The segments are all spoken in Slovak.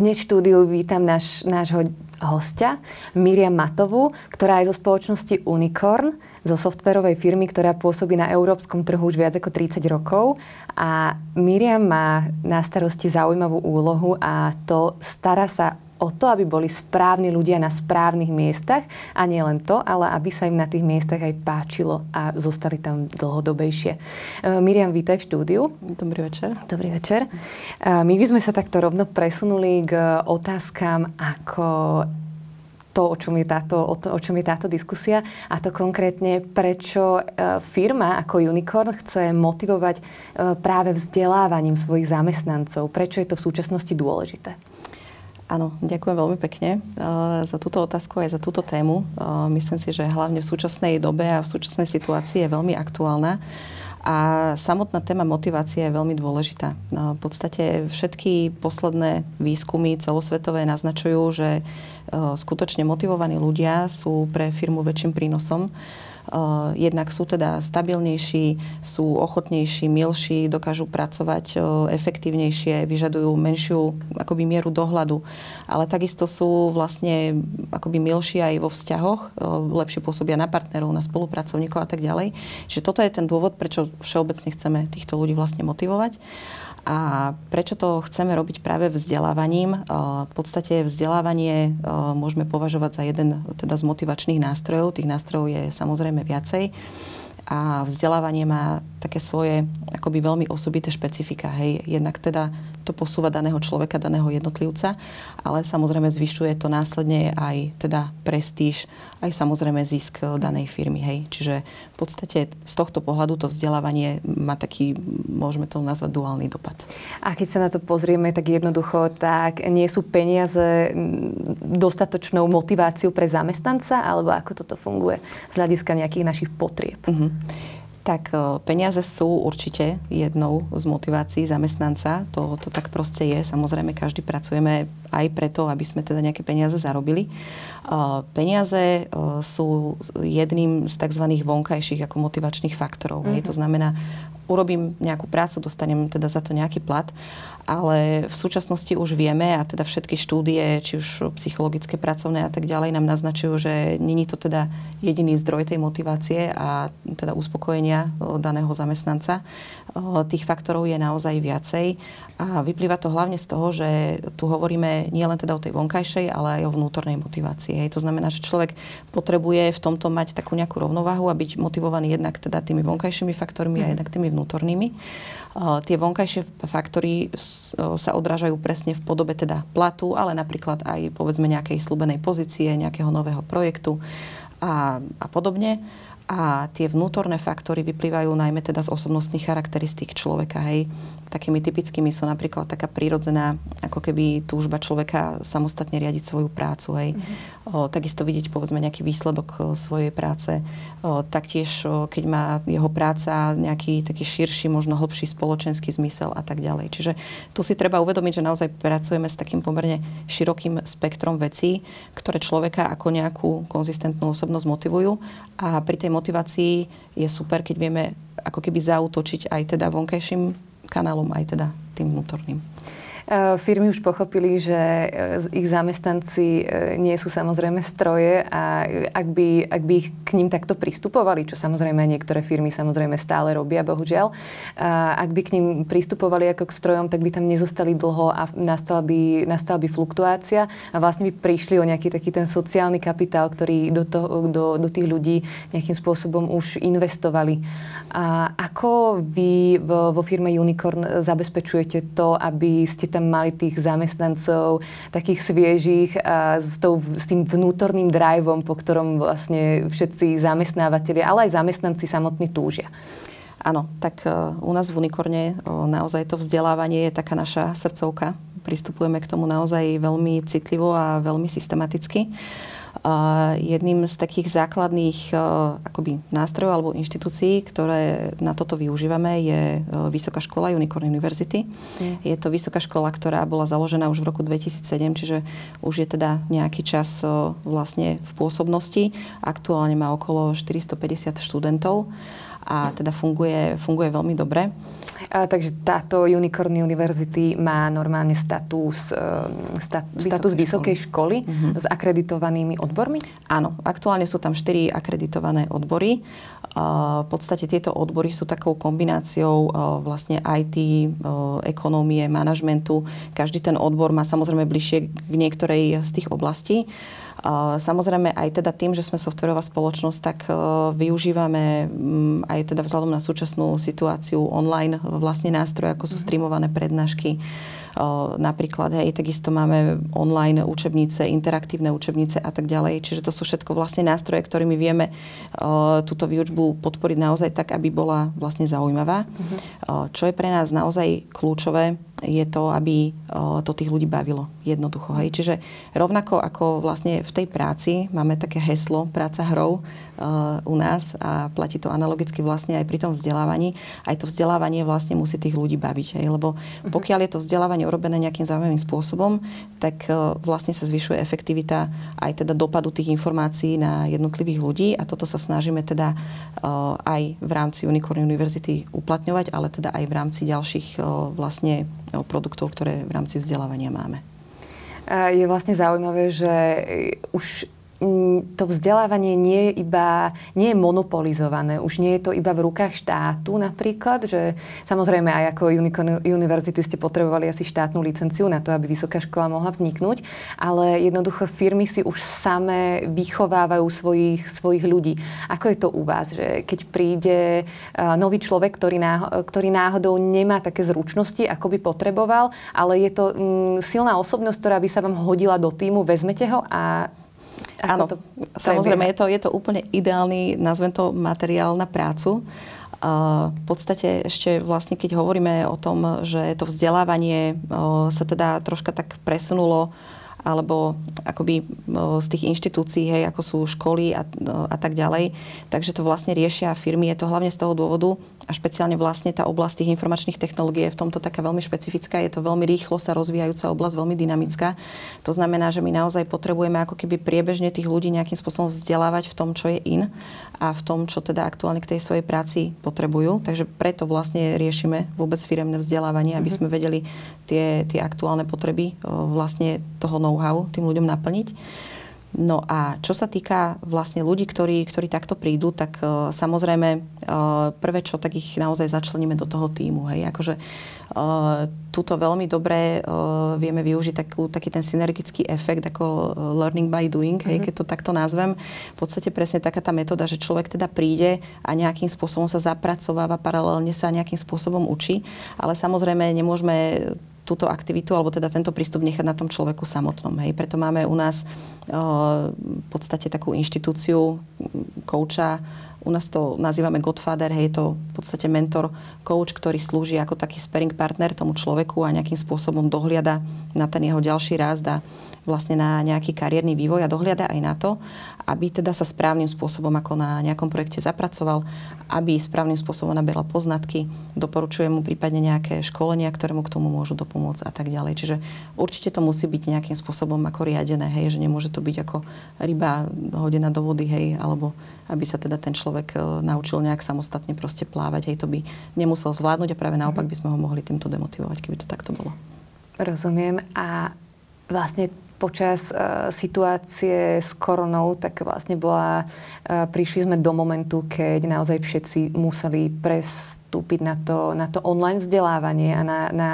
Dnes v štúdiu vítam náš, nášho hostia, Miriam Matovú, ktorá je zo spoločnosti Unicorn, zo softverovej firmy, ktorá pôsobí na európskom trhu už viac ako 30 rokov. A Miriam má na starosti zaujímavú úlohu a to stará sa o to, aby boli správni ľudia na správnych miestach a nie len to, ale aby sa im na tých miestach aj páčilo a zostali tam dlhodobejšie. E, Miriam, vítaj v štúdiu. Dobrý večer. Dobrý večer. E, my by sme sa takto rovno presunuli k otázkam ako to, o čom, je táto, o, to, o čom je táto diskusia a to konkrétne, prečo e, firma ako Unicorn chce motivovať práve vzdelávaním svojich zamestnancov. Prečo je to v súčasnosti dôležité? Áno, ďakujem veľmi pekne uh, za túto otázku aj za túto tému. Uh, myslím si, že hlavne v súčasnej dobe a v súčasnej situácii je veľmi aktuálna. A samotná téma motivácie je veľmi dôležitá. Uh, v podstate všetky posledné výskumy celosvetové naznačujú, že skutočne motivovaní ľudia sú pre firmu väčším prínosom. Eh, jednak sú teda stabilnejší, sú ochotnejší, milší, dokážu pracovať eh, efektívnejšie, vyžadujú menšiu akoby mieru dohľadu, ale takisto sú vlastne akoby milší aj vo vzťahoch, eh, lepšie pôsobia na partnerov, na spolupracovníkov a tak ďalej. Čiže toto je ten dôvod, prečo všeobecne chceme týchto ľudí vlastne motivovať. A prečo to chceme robiť práve vzdelávaním? V podstate vzdelávanie môžeme považovať za jeden teda z motivačných nástrojov. Tých nástrojov je samozrejme viacej a vzdelávanie má také svoje akoby veľmi osobité špecifika. Hej. Jednak teda to posúva daného človeka, daného jednotlivca, ale samozrejme zvyšuje to následne aj teda prestíž, aj samozrejme zisk danej firmy. Hej. Čiže v podstate z tohto pohľadu to vzdelávanie má taký, môžeme to nazvať, duálny dopad. A keď sa na to pozrieme tak jednoducho, tak nie sú peniaze dostatočnou motiváciou pre zamestnanca, alebo ako toto funguje z hľadiska nejakých našich potrieb? Uh-huh. Tak e, peniaze sú určite jednou z motivácií zamestnanca. To, to tak proste je. Samozrejme, každý pracujeme aj preto, aby sme teda nejaké peniaze zarobili. E, peniaze e, sú jedným z tzv. vonkajších ako motivačných faktorov. Mm-hmm. To znamená, urobím nejakú prácu, dostanem teda za to nejaký plat ale v súčasnosti už vieme a teda všetky štúdie, či už psychologické, pracovné a tak ďalej nám naznačujú, že není to teda jediný zdroj tej motivácie a teda uspokojenia daného zamestnanca. Tých faktorov je naozaj viacej a vyplýva to hlavne z toho, že tu hovoríme nielen teda o tej vonkajšej, ale aj o vnútornej motivácii. To znamená, že človek potrebuje v tomto mať takú nejakú rovnováhu a byť motivovaný jednak teda tými vonkajšími faktormi a mhm. jednak tými vnútornými. Tie vonkajšie faktory sa odrážajú presne v podobe teda platu, ale napríklad aj povedzme nejakej slúbenej pozície, nejakého nového projektu a, a podobne. A tie vnútorné faktory vyplývajú najmä teda z osobnostných charakteristík človeka. Hej. Takými typickými sú napríklad taká prírodzená ako keby túžba človeka samostatne riadiť svoju prácu. Hej. Mm-hmm takisto vidieť povedzme nejaký výsledok svojej práce. Taktiež, keď má jeho práca nejaký taký širší, možno hlbší spoločenský zmysel a tak ďalej. Čiže tu si treba uvedomiť, že naozaj pracujeme s takým pomerne širokým spektrom vecí, ktoré človeka ako nejakú konzistentnú osobnosť motivujú a pri tej motivácii je super, keď vieme ako keby zautočiť aj teda vonkajším kanálom, aj teda tým vnútorným. Eh, firmy už pochopili, že eh, ich zamestnanci eh, nie sú samozrejme stroje a ak by, ak by ich k ním takto pristupovali, čo samozrejme niektoré firmy samozrejme stále robia, bohužiaľ, ak by k ním pristupovali ako k strojom, tak by tam nezostali dlho a nastala by, nastala by fluktuácia a vlastne by prišli o nejaký taký ten sociálny kapitál, ktorý do, toho, do, do tých ľudí nejakým spôsobom už investovali. A ako vy vo, vo firme Unicorn zabezpečujete to, aby ste tam tam mali tých zamestnancov takých sviežých a s, tou, s tým vnútorným driveom, po ktorom vlastne všetci zamestnávateľi, ale aj zamestnanci samotní túžia. Áno, tak uh, u nás v Unikorne uh, naozaj to vzdelávanie je taká naša srdcovka. Pristupujeme k tomu naozaj veľmi citlivo a veľmi systematicky. Jedným z takých základných akoby nástrojov alebo inštitúcií, ktoré na toto využívame, je Vysoká škola Unicorn University. Mm. Je to vysoká škola, ktorá bola založená už v roku 2007, čiže už je teda nejaký čas vlastne v pôsobnosti. Aktuálne má okolo 450 študentov. A teda funguje, funguje veľmi dobre. A, takže táto Unicorn University má normálne status, stat, status vysokej školy, školy uh-huh. s akreditovanými odbormi? Áno, aktuálne sú tam štyri akreditované odbory. V podstate tieto odbory sú takou kombináciou vlastne IT, ekonómie, manažmentu. Každý ten odbor má samozrejme bližšie k niektorej z tých oblastí. Samozrejme aj teda tým, že sme softverová spoločnosť, tak využívame aj teda vzhľadom na súčasnú situáciu online vlastne nástroje, ako sú mhm. streamované prednášky, napríklad, hej, takisto máme online učebnice, interaktívne učebnice a tak ďalej. Čiže to sú všetko vlastne nástroje, ktorými vieme túto výučbu podporiť naozaj tak, aby bola vlastne zaujímavá. Uh-huh. Čo je pre nás naozaj kľúčové, je to, aby to tých ľudí bavilo jednoducho. Hej. Čiže rovnako ako vlastne v tej práci máme také heslo práca hrou u nás a platí to analogicky vlastne aj pri tom vzdelávaní. Aj to vzdelávanie vlastne musí tých ľudí baviť. Hej. Lebo mhm. pokiaľ je to vzdelávanie urobené nejakým zaujímavým spôsobom, tak vlastne sa zvyšuje efektivita aj teda dopadu tých informácií na jednotlivých ľudí a toto sa snažíme teda aj v rámci Unicorn University uplatňovať, ale teda aj v rámci ďalších vlastne produktov, ktoré v rámci vzdelávania máme. Je vlastne zaujímavé, že už Mm, to vzdelávanie nie je iba, nie je monopolizované. Už nie je to iba v rukách štátu napríklad, že samozrejme aj ako univerzity ste potrebovali asi štátnu licenciu na to, aby vysoká škola mohla vzniknúť, ale jednoducho firmy si už same vychovávajú svojich, svojich ľudí. Ako je to u vás, že keď príde nový človek, ktorý, náho, ktorý náhodou nemá také zručnosti, ako by potreboval, ale je to silná osobnosť, ktorá by sa vám hodila do týmu, vezmete ho a Áno, to samozrejme je to, je to úplne ideálny, nazvem to, materiál na prácu. v podstate ešte vlastne, keď hovoríme o tom, že to vzdelávanie sa teda troška tak presunulo alebo akoby z tých inštitúcií, hej, ako sú školy a, a tak ďalej. Takže to vlastne riešia firmy. Je to hlavne z toho dôvodu a špeciálne vlastne tá oblasť tých informačných technológií je v tomto taká veľmi špecifická. Je to veľmi rýchlo sa rozvíjajúca oblasť, veľmi dynamická. To znamená, že my naozaj potrebujeme ako keby priebežne tých ľudí nejakým spôsobom vzdelávať v tom, čo je in a v tom, čo teda aktuálne k tej svojej práci potrebujú. Takže preto vlastne riešime vôbec firemné vzdelávanie, aby mhm. sme vedeli tie, tie aktuálne potreby vlastne toho know-how tým ľuďom naplniť. No a čo sa týka vlastne ľudí, ktorí, ktorí takto prídu, tak uh, samozrejme uh, prvé čo, tak ich naozaj začleníme do toho týmu. Hej? Akože uh, túto veľmi dobre uh, vieme využiť takú, taký ten synergický efekt ako learning by doing, hej, mm-hmm. keď to takto nazvem. V podstate presne taká tá metóda, že človek teda príde a nejakým spôsobom sa zapracováva, paralelne sa nejakým spôsobom učí, ale samozrejme nemôžeme túto aktivitu alebo teda tento prístup nechať na tom človeku samotnom. Hej. Preto máme u nás uh, v podstate takú inštitúciu kouča, u nás to nazývame Godfather, hej, je to v podstate mentor, coach, ktorý slúži ako taký sparing partner tomu človeku a nejakým spôsobom dohliada na ten jeho ďalší rast a vlastne na nejaký kariérny vývoj a dohliada aj na to, aby teda sa správnym spôsobom ako na nejakom projekte zapracoval, aby správnym spôsobom naberal poznatky, doporučuje mu prípadne nejaké školenia, ktoré mu k tomu môžu dopomôcť a tak ďalej. Čiže určite to musí byť nejakým spôsobom ako riadené, hej, že nemôže to byť ako ryba hodená do vody, hej, alebo aby sa teda ten človek e, naučil nejak samostatne proste plávať, hej, to by nemusel zvládnuť a práve naopak by sme ho mohli týmto demotivovať, keby to takto bolo. Rozumiem. A vlastne počas uh, situácie s koronou, tak vlastne bola, uh, prišli sme do momentu, keď naozaj všetci museli prestúpiť na to, na to online vzdelávanie a na, na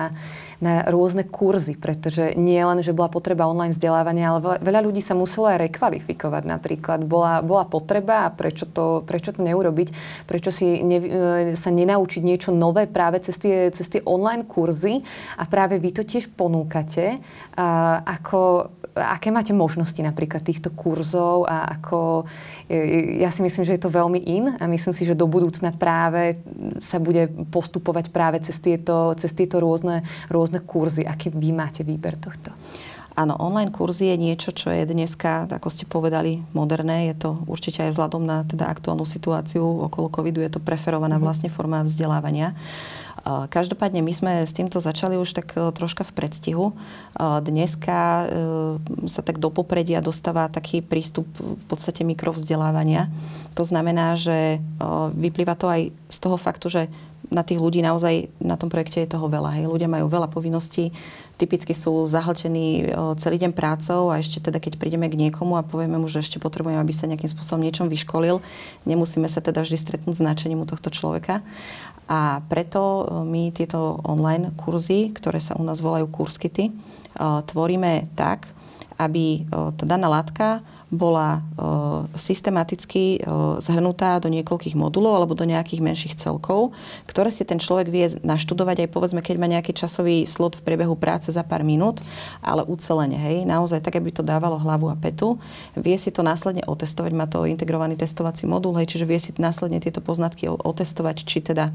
na rôzne kurzy, pretože nie len, že bola potreba online vzdelávania, ale veľa ľudí sa muselo aj rekvalifikovať napríklad. Bola, bola potreba a prečo to, prečo to neurobiť, prečo si ne, e, sa nenaučiť niečo nové práve cez tie, cez tie online kurzy a práve vy to tiež ponúkate. A ako, aké máte možnosti napríklad týchto kurzov a ako, e, ja si myslím, že je to veľmi in a myslím si, že do budúcna práve sa bude postupovať práve cez tieto, cez tieto rôzne, rôzne kurzy. Aký vy máte výber tohto? Áno, online kurzy je niečo, čo je dneska, ako ste povedali, moderné. Je to určite aj vzhľadom na teda aktuálnu situáciu okolo covidu, je to preferovaná mhm. vlastne forma vzdelávania. Každopádne my sme s týmto začali už tak e, troška v predstihu. Dneska e, sa tak do popredia dostáva taký prístup v podstate mikrovzdelávania. To znamená, že e, vyplýva to aj z toho faktu, že na tých ľudí naozaj na tom projekte je toho veľa. Hej. Ľudia majú veľa povinností, typicky sú zahltení celý deň prácou a ešte teda keď prídeme k niekomu a povieme mu, že ešte potrebujeme, aby sa nejakým spôsobom niečom vyškolil, nemusíme sa teda vždy stretnúť s náčením u tohto človeka. A preto my tieto online kurzy, ktoré sa u nás volajú kurskity, tvoríme tak, aby tá daná látka bola systematicky zhrnutá do niekoľkých modulov alebo do nejakých menších celkov, ktoré si ten človek vie naštudovať aj povedzme, keď má nejaký časový slot v priebehu práce za pár minút, ale ucelene, hej, naozaj tak, aby to dávalo hlavu a petu. Vie si to následne otestovať, má to integrovaný testovací modul, hej, čiže vie si následne tieto poznatky otestovať, či teda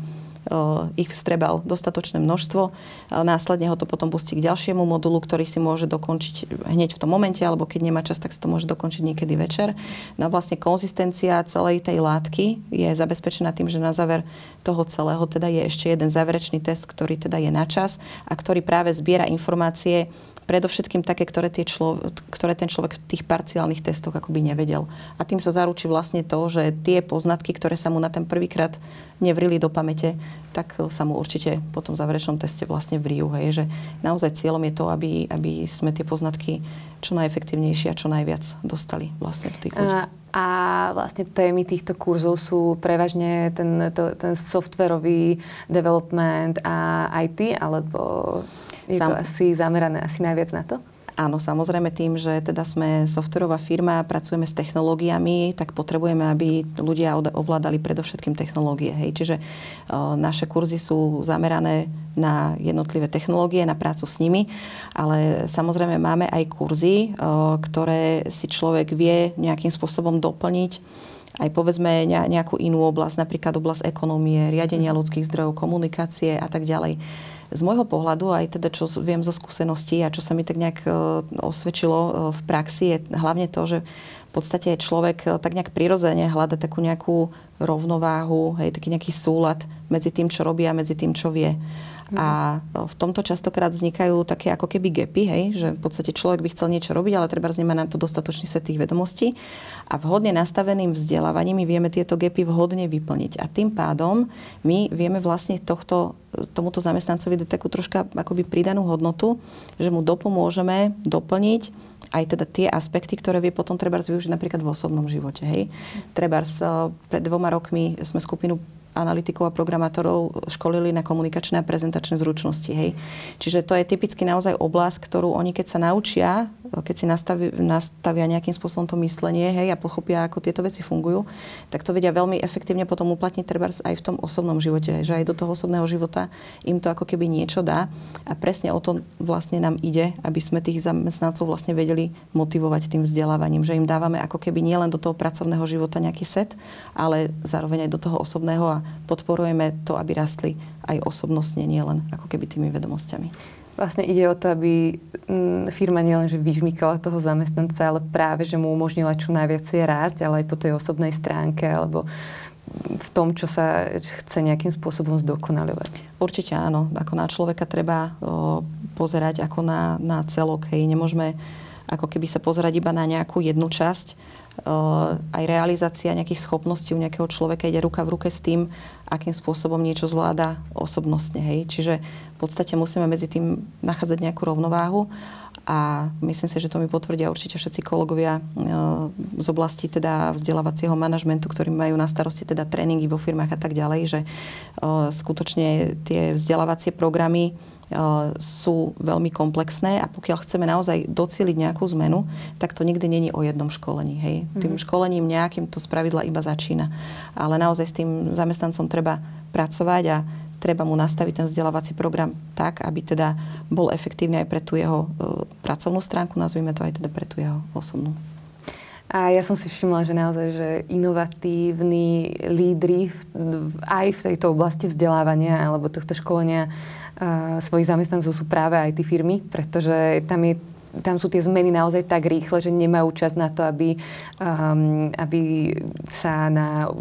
ich vstrebal dostatočné množstvo. Následne ho to potom pustí k ďalšiemu modulu, ktorý si môže dokončiť hneď v tom momente, alebo keď nemá čas, tak si to môže dokončiť niekedy večer. No a vlastne konzistencia celej tej látky je zabezpečená tým, že na záver toho celého teda je ešte jeden záverečný test, ktorý teda je na čas a ktorý práve zbiera informácie predovšetkým také, ktoré, tie člo, ktoré ten človek v tých parciálnych testoch akoby nevedel. A tým sa zaručí vlastne to, že tie poznatky, ktoré sa mu na ten prvýkrát nevrili do pamäte, tak sa mu určite po tom záverečnom teste vlastne vrijú. Hej, že naozaj cieľom je to, aby, aby sme tie poznatky čo najefektívnejšie a čo najviac dostali vlastne do tých ľudí. A, a vlastne témy týchto kurzov sú prevažne ten, to, ten softwarový development a IT, alebo je Sam... to asi zamerané asi najviac na to? Áno, samozrejme tým, že teda sme softverová firma, pracujeme s technológiami, tak potrebujeme, aby ľudia ovládali predovšetkým technológie. Hej. Čiže o, naše kurzy sú zamerané na jednotlivé technológie, na prácu s nimi, ale samozrejme máme aj kurzy, o, ktoré si človek vie nejakým spôsobom doplniť aj povedzme nejakú inú oblasť, napríklad oblasť ekonomie, riadenia ľudských zdrojov, komunikácie a tak ďalej z môjho pohľadu, aj teda čo viem zo skúseností a čo sa mi tak nejak e, osvedčilo e, v praxi, je hlavne to, že v podstate človek e, tak nejak prirodzene hľada takú nejakú rovnováhu, hej, taký nejaký súlad medzi tým, čo robí a medzi tým, čo vie. A v tomto častokrát vznikajú také ako keby gapy, hej, že v podstate človek by chcel niečo robiť, ale treba nemá na to dostatočný set tých vedomostí. A vhodne nastaveným vzdelávaním my vieme tieto gapy vhodne vyplniť. A tým pádom my vieme vlastne tohto, tomuto zamestnancovi dať takú troška akoby pridanú hodnotu, že mu dopomôžeme doplniť aj teda tie aspekty, ktoré vie potom treba využiť napríklad v osobnom živote. Hej. Treba pred dvoma rokmi sme skupinu analytikov a programátorov školili na komunikačné a prezentačné zručnosti. Hej. Čiže to je typicky naozaj oblasť, ktorú oni keď sa naučia, keď si nastavi, nastavia nejakým spôsobom to myslenie hej, a pochopia, ako tieto veci fungujú, tak to vedia veľmi efektívne potom uplatniť treba aj v tom osobnom živote. Že aj do toho osobného života im to ako keby niečo dá. A presne o to vlastne nám ide, aby sme tých zamestnancov vlastne vedeli motivovať tým vzdelávaním, že im dávame ako keby nielen do toho pracovného života nejaký set, ale zároveň aj do toho osobného a podporujeme to, aby rastli aj osobnostne, nielen ako keby tými vedomosťami. Vlastne ide o to, aby mm, firma nielenže vyžmykala toho zamestnanca, ale práve, že mu umožnila čo najviac rásť, ale aj po tej osobnej stránke, alebo v tom, čo sa chce nejakým spôsobom zdokonaľovať. Určite áno. Ako na človeka treba o, pozerať ako na, na celok. Hej. Nemôžeme ako keby sa pozerať iba na nejakú jednu časť aj realizácia nejakých schopností u nejakého človeka ide ruka v ruke s tým, akým spôsobom niečo zvláda osobnostne. Hej. Čiže v podstate musíme medzi tým nachádzať nejakú rovnováhu a myslím si, že to mi potvrdia určite všetci kolegovia z oblasti teda vzdelávacieho manažmentu, ktorí majú na starosti teda tréningy vo firmách a tak ďalej, že skutočne tie vzdelávacie programy sú veľmi komplexné a pokiaľ chceme naozaj docieliť nejakú zmenu, tak to nikdy není o jednom školení. Hej. Mm-hmm. Tým školením nejakým to spravidla iba začína. Ale naozaj s tým zamestnancom treba pracovať a treba mu nastaviť ten vzdelávací program tak, aby teda bol efektívny aj pre tú jeho e, pracovnú stránku, nazvime to aj teda pre tú jeho osobnú. A ja som si všimla, že naozaj, že inovatívni lídry v, v, aj v tejto oblasti vzdelávania alebo tohto školenia svojich zamestnancov sú práve aj tí firmy, pretože tam je tam sú tie zmeny naozaj tak rýchle, že nemajú čas na to, aby, um, aby sa na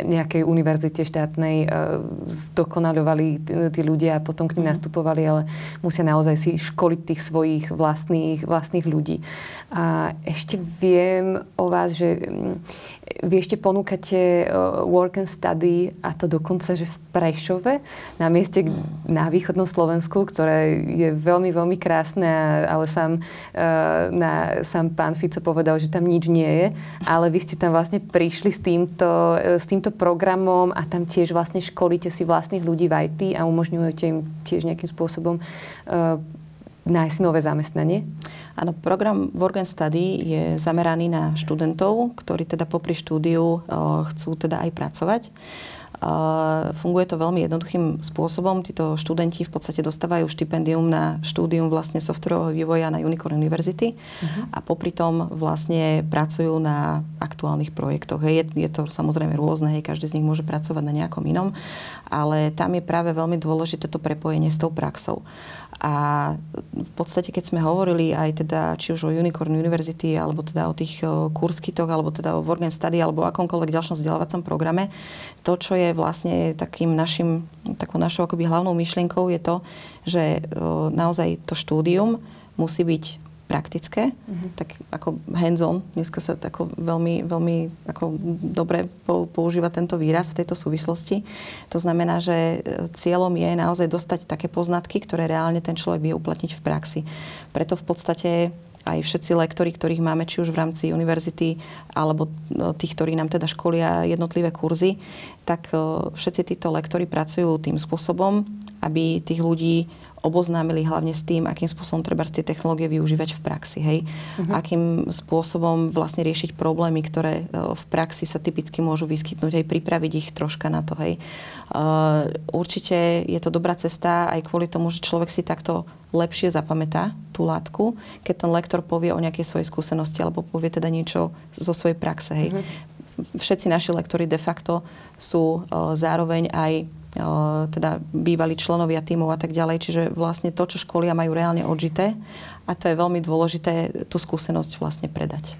nejakej univerzite štátnej uh, zdokonalovali tí ľudia a potom k nim mm. nastupovali, ale musia naozaj si školiť tých svojich vlastných, vlastných ľudí. A ešte viem o vás, že vy ešte ponúkate work and study a to dokonca, že v Prešove, na mieste na východnom Slovensku, ktoré je veľmi, veľmi krásne, ale sám, na, sám pán Fico povedal, že tam nič nie je, ale vy ste tam vlastne prišli s týmto, s týmto programom a tam tiež vlastne školíte si vlastných ľudí v IT a umožňujete im tiež nejakým spôsobom nájsť nové zamestnanie? Áno, program Work and Study je zameraný na študentov, ktorí teda popri štúdiu chcú teda aj pracovať. Funguje to veľmi jednoduchým spôsobom. Títo študenti v podstate dostávajú štipendium na štúdium vlastne softwarového vývoja na Unicorn University uh-huh. a popri tom vlastne pracujú na aktuálnych projektoch. Je, je to samozrejme rôzne, hej, každý z nich môže pracovať na nejakom inom, ale tam je práve veľmi dôležité to prepojenie s tou praxou. A v podstate, keď sme hovorili aj teda, či už o Unicorn University, alebo teda o tých kurskitoch, alebo teda o Work and Study, alebo o akomkoľvek ďalšom vzdelávacom programe, to, čo je vlastne takým našim, takou našou akoby hlavnou myšlienkou, je to, že naozaj to štúdium musí byť praktické, mm-hmm. tak ako hands-on, dneska sa tako veľmi, veľmi ako dobre používa tento výraz v tejto súvislosti. To znamená, že e, cieľom je naozaj dostať také poznatky, ktoré reálne ten človek vie uplatniť v praxi. Preto v podstate aj všetci lektori, ktorých máme či už v rámci univerzity, alebo no, tých, ktorí nám teda školia jednotlivé kurzy, tak e, všetci títo lektori pracujú tým spôsobom, aby tých ľudí oboznámili hlavne s tým, akým spôsobom treba tie technológie využívať v praxi. Hej? Uh-huh. Akým spôsobom vlastne riešiť problémy, ktoré e, v praxi sa typicky môžu vyskytnúť, aj pripraviť ich troška na to. Hej? Uh, určite je to dobrá cesta aj kvôli tomu, že človek si takto lepšie zapamätá tú látku, keď ten lektor povie o nejakej svojej skúsenosti alebo povie teda niečo zo svojej praxe. Hej? Uh-huh. Všetci naši lektori de facto sú uh, zároveň aj teda bývali členovia tímov a tak ďalej. Čiže vlastne to, čo školia majú reálne odžité a to je veľmi dôležité tú skúsenosť vlastne predať.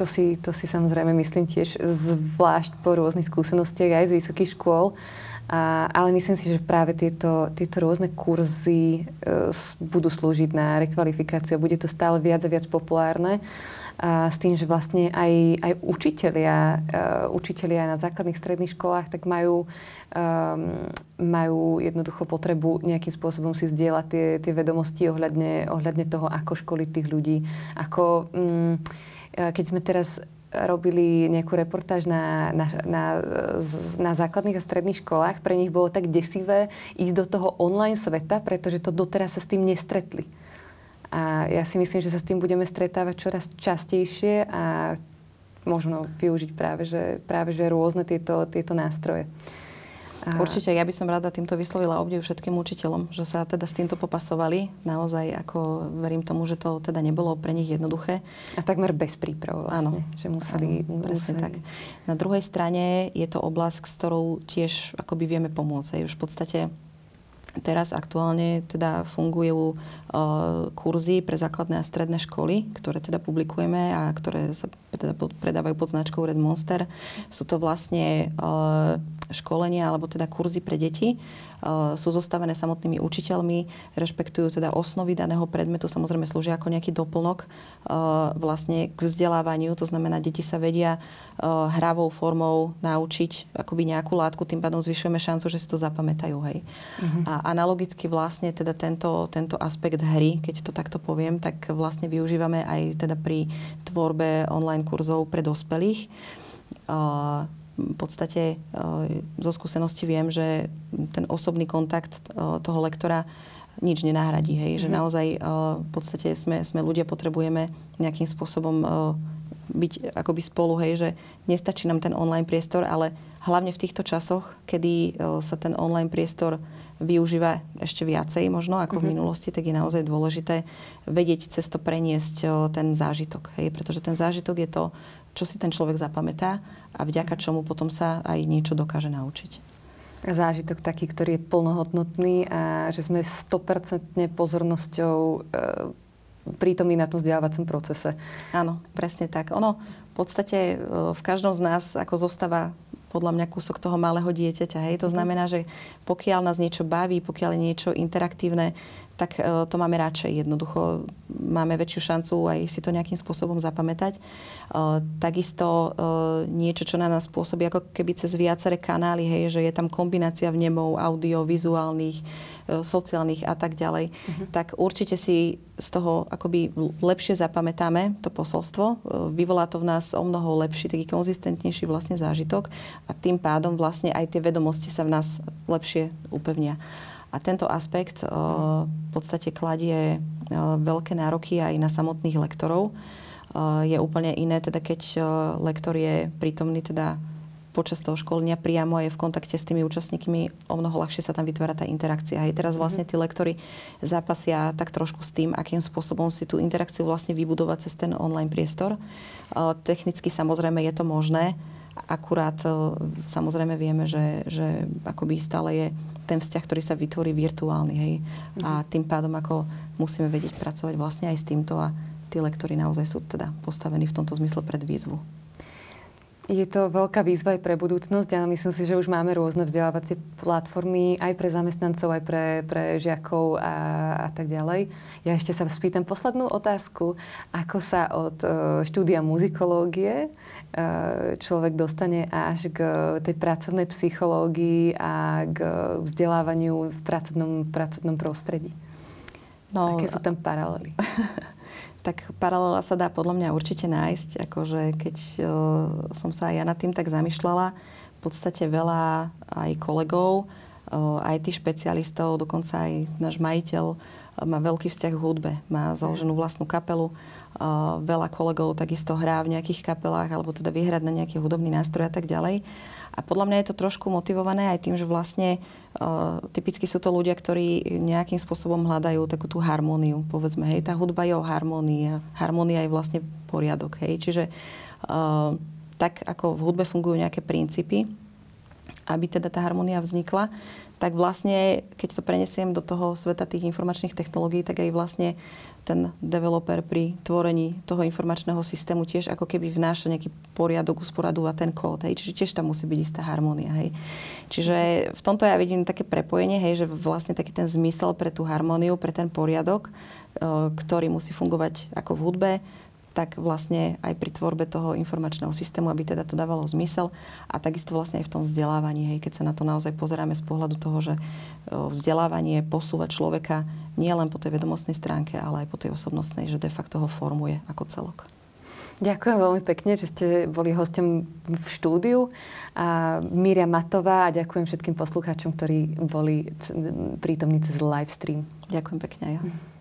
To si, to si samozrejme myslím tiež zvlášť po rôznych skúsenostiach aj z vysokých škôl. A, ale myslím si, že práve tieto, tieto rôzne kurzy e, budú slúžiť na rekvalifikáciu bude to stále viac a viac populárne a s tým, že vlastne aj, aj učitelia, uh, učitelia na základných stredných školách tak majú, um, majú jednoducho potrebu nejakým spôsobom si zdieľať tie, tie vedomosti ohľadne, ohľadne toho, ako školiť tých ľudí. Ako, um, keď sme teraz robili nejakú reportáž na, na, na, na základných a stredných školách, pre nich bolo tak desivé ísť do toho online sveta, pretože to doteraz sa s tým nestretli. A ja si myslím, že sa s tým budeme stretávať čoraz častejšie a možno využiť práve, že, práve, že rôzne tieto, tieto nástroje. A... Určite, ja by som rada týmto vyslovila obdiv všetkým učiteľom, že sa teda s týmto popasovali. Naozaj, ako verím tomu, že to teda nebolo pre nich jednoduché. A takmer bez príprav vlastne. Áno. Že museli... Áno, presne museli... tak. Na druhej strane je to oblasť, s ktorou tiež akoby vieme pomôcť. Už v podstate Teraz aktuálne teda fungujú uh, kurzy pre základné a stredné školy, ktoré teda publikujeme a ktoré sa teda predávajú pod značkou Red Monster. Sú to vlastne uh, školenia alebo teda kurzy pre deti, Eh, sú zostavené samotnými učiteľmi, rešpektujú teda osnovy daného predmetu, samozrejme slúžia ako nejaký doplnok eh, vlastne k vzdelávaniu, to znamená, deti sa vedia eh, hravou formou naučiť akoby nejakú látku, tým pádom zvyšujeme šancu, že si to zapamätajú. Hej. Uh-huh. A analogicky vlastne teda tento, tento aspekt hry, keď to takto poviem, tak vlastne využívame aj teda pri tvorbe online kurzov pre dospelých. V podstate e, zo skúsenosti viem, že ten osobný kontakt e, toho lektora nič nenahradí. Hej? Mm-hmm. Že mhm. naozaj e, v podstate sme, sme ľudia, potrebujeme nejakým spôsobom byť akoby spolu, hej, že nestačí nám ten online priestor, ale hlavne v týchto časoch, kedy sa ten online priestor využíva ešte viacej možno ako mm-hmm. v mhm. minulosti, tak je naozaj dôležité vedieť cez to preniesť ten zážitok. Hej? Pretože ten zážitok je to, čo si ten človek zapamätá a vďaka čomu potom sa aj niečo dokáže naučiť. Zážitok taký, ktorý je plnohodnotný a že sme 100% pozornosťou e, prítomný na tom vzdelávacom procese. Áno, presne tak. Ono v podstate v každom z nás ako zostáva podľa mňa kúsok toho malého dieťaťa. Hej? To mhm. znamená, že pokiaľ nás niečo baví, pokiaľ je niečo interaktívne, tak e, to máme radšej. Jednoducho máme väčšiu šancu aj si to nejakým spôsobom zapamätať. E, takisto e, niečo, čo na nás pôsobí ako keby cez viaceré kanály, hej, že je tam kombinácia vnemov, audio, vizuálnych, sociálnych a tak ďalej, uh-huh. tak určite si z toho akoby lepšie zapamätáme to posolstvo. Vyvolá to v nás o mnoho lepší, taký konzistentnejší vlastne zážitok a tým pádom vlastne aj tie vedomosti sa v nás lepšie upevnia. A tento aspekt eh, v podstate kladie eh, veľké nároky aj na samotných lektorov. Je úplne iné, teda keď lektor je prítomný teda počas toho školenia priamo je v kontakte s tými účastníkmi, o mnoho ľahšie sa tam vytvára tá interakcia. Aj teraz vlastne mhm. tí lektory zápasia tak trošku s tým, akým spôsobom si tú interakciu vlastne vybudovať cez ten online priestor. Technicky samozrejme je to možné, akurát samozrejme vieme, že, že akoby stále je ten vzťah, ktorý sa vytvorí virtuálny. Hej? A mhm. tým pádom ako musíme vedieť pracovať vlastne aj s týmto a tí lektory naozaj sú teda postavení v tomto zmysle pred výzvu. Je to veľká výzva aj pre budúcnosť, ale myslím si, že už máme rôzne vzdelávacie platformy aj pre zamestnancov, aj pre, pre žiakov a, a tak ďalej. Ja ešte sa spýtam poslednú otázku. Ako sa od uh, štúdia muzikológie uh, človek dostane až k tej pracovnej psychológii a k vzdelávaniu v pracovnom, pracovnom prostredí? No, Aké sú tam paralely? tak paralela sa dá podľa mňa určite nájsť. Akože keď uh, som sa aj ja nad tým tak zamýšľala, v podstate veľa aj kolegov, tých špecialistov, dokonca aj náš majiteľ uh, má veľký vzťah k hudbe. Má založenú vlastnú kapelu. Uh, veľa kolegov takisto hrá v nejakých kapelách alebo teda vyhrať na nejaký hudobný nástroj a tak ďalej. A podľa mňa je to trošku motivované aj tým, že vlastne uh, typicky sú to ľudia, ktorí nejakým spôsobom hľadajú takú tú harmóniu. Povedzme, hej, tá hudba je o harmónii a harmónia je vlastne poriadok. Hej. Čiže uh, tak ako v hudbe fungujú nejaké princípy, aby teda tá harmónia vznikla, tak vlastne, keď to prenesiem do toho sveta tých informačných technológií, tak aj vlastne ten developer pri tvorení toho informačného systému tiež ako keby vnáša nejaký poriadok, usporadu a ten kód. Hej. Čiže tiež tam musí byť istá harmónia. Hej. Čiže v tomto ja vidím také prepojenie, hej, že vlastne taký ten zmysel pre tú harmóniu, pre ten poriadok, ktorý musí fungovať ako v hudbe, tak vlastne aj pri tvorbe toho informačného systému, aby teda to dávalo zmysel a takisto vlastne aj v tom vzdelávaní, hej, keď sa na to naozaj pozeráme z pohľadu toho, že vzdelávanie posúva človeka nie len po tej vedomostnej stránke, ale aj po tej osobnostnej, že de facto ho formuje ako celok. Ďakujem veľmi pekne, že ste boli hostom v štúdiu. A Míria Matová a ďakujem všetkým poslucháčom, ktorí boli prítomní cez live stream. Ďakujem pekne ja.